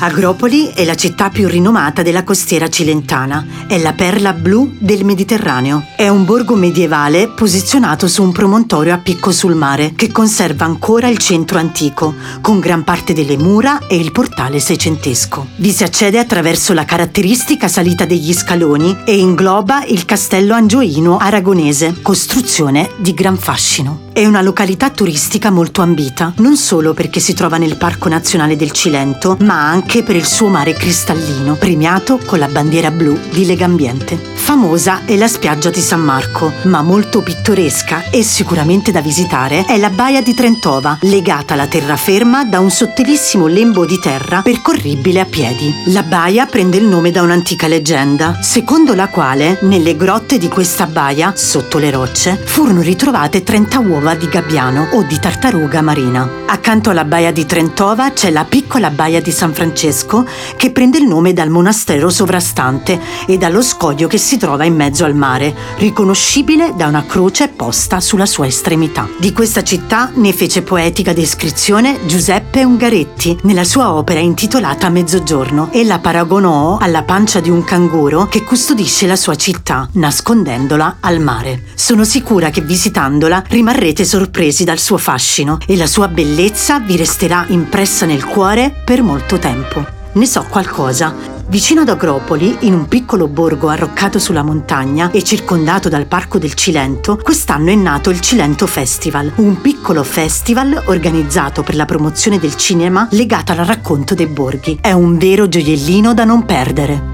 Agropoli è la città più rinomata della costiera cilentana. È la perla blu del Mediterraneo. È un borgo medievale posizionato su un promontorio a picco sul mare che conserva ancora il centro antico, con gran parte delle mura e il portale seicentesco. Vi si accede attraverso la caratteristica salita degli scaloni e ingloba il castello angioino aragonese, costruzione di gran fascino. È una località turistica molto ambita, non solo perché si trova nel Parco Nazionale del Cilento, ma anche per il suo mare cristallino, premiato con la bandiera blu di Legambiente. Famosa è la spiaggia di San Marco, ma molto pittoresca e sicuramente da visitare è la baia di Trentova, legata alla terraferma da un sottilissimo lembo di terra percorribile a piedi. La baia prende il nome da un'antica leggenda, secondo la quale nelle grotte di questa baia, sotto le rocce, furono ritrovate 30 uova di gabbiano o di tartaruga marina. Accanto alla baia di Trentova c'è la piccola baia di San Francesco che prende il nome dal monastero sovrastante e dallo scoglio che si trova in mezzo al mare, riconoscibile da una croce posta sulla sua estremità. Di questa città ne fece poetica descrizione Giuseppe Ungaretti nella sua opera intitolata Mezzogiorno e la paragonò alla pancia di un canguro che custodisce la sua città, nascondendola al mare. Sono sicura che visitandola rimarrete sorpresi dal suo fascino e la sua bellezza vi resterà impressa nel cuore per molto tempo. Ne so qualcosa. Vicino ad Agropoli, in un piccolo borgo arroccato sulla montagna e circondato dal Parco del Cilento, quest'anno è nato il Cilento Festival, un piccolo festival organizzato per la promozione del cinema legato al racconto dei borghi. È un vero gioiellino da non perdere.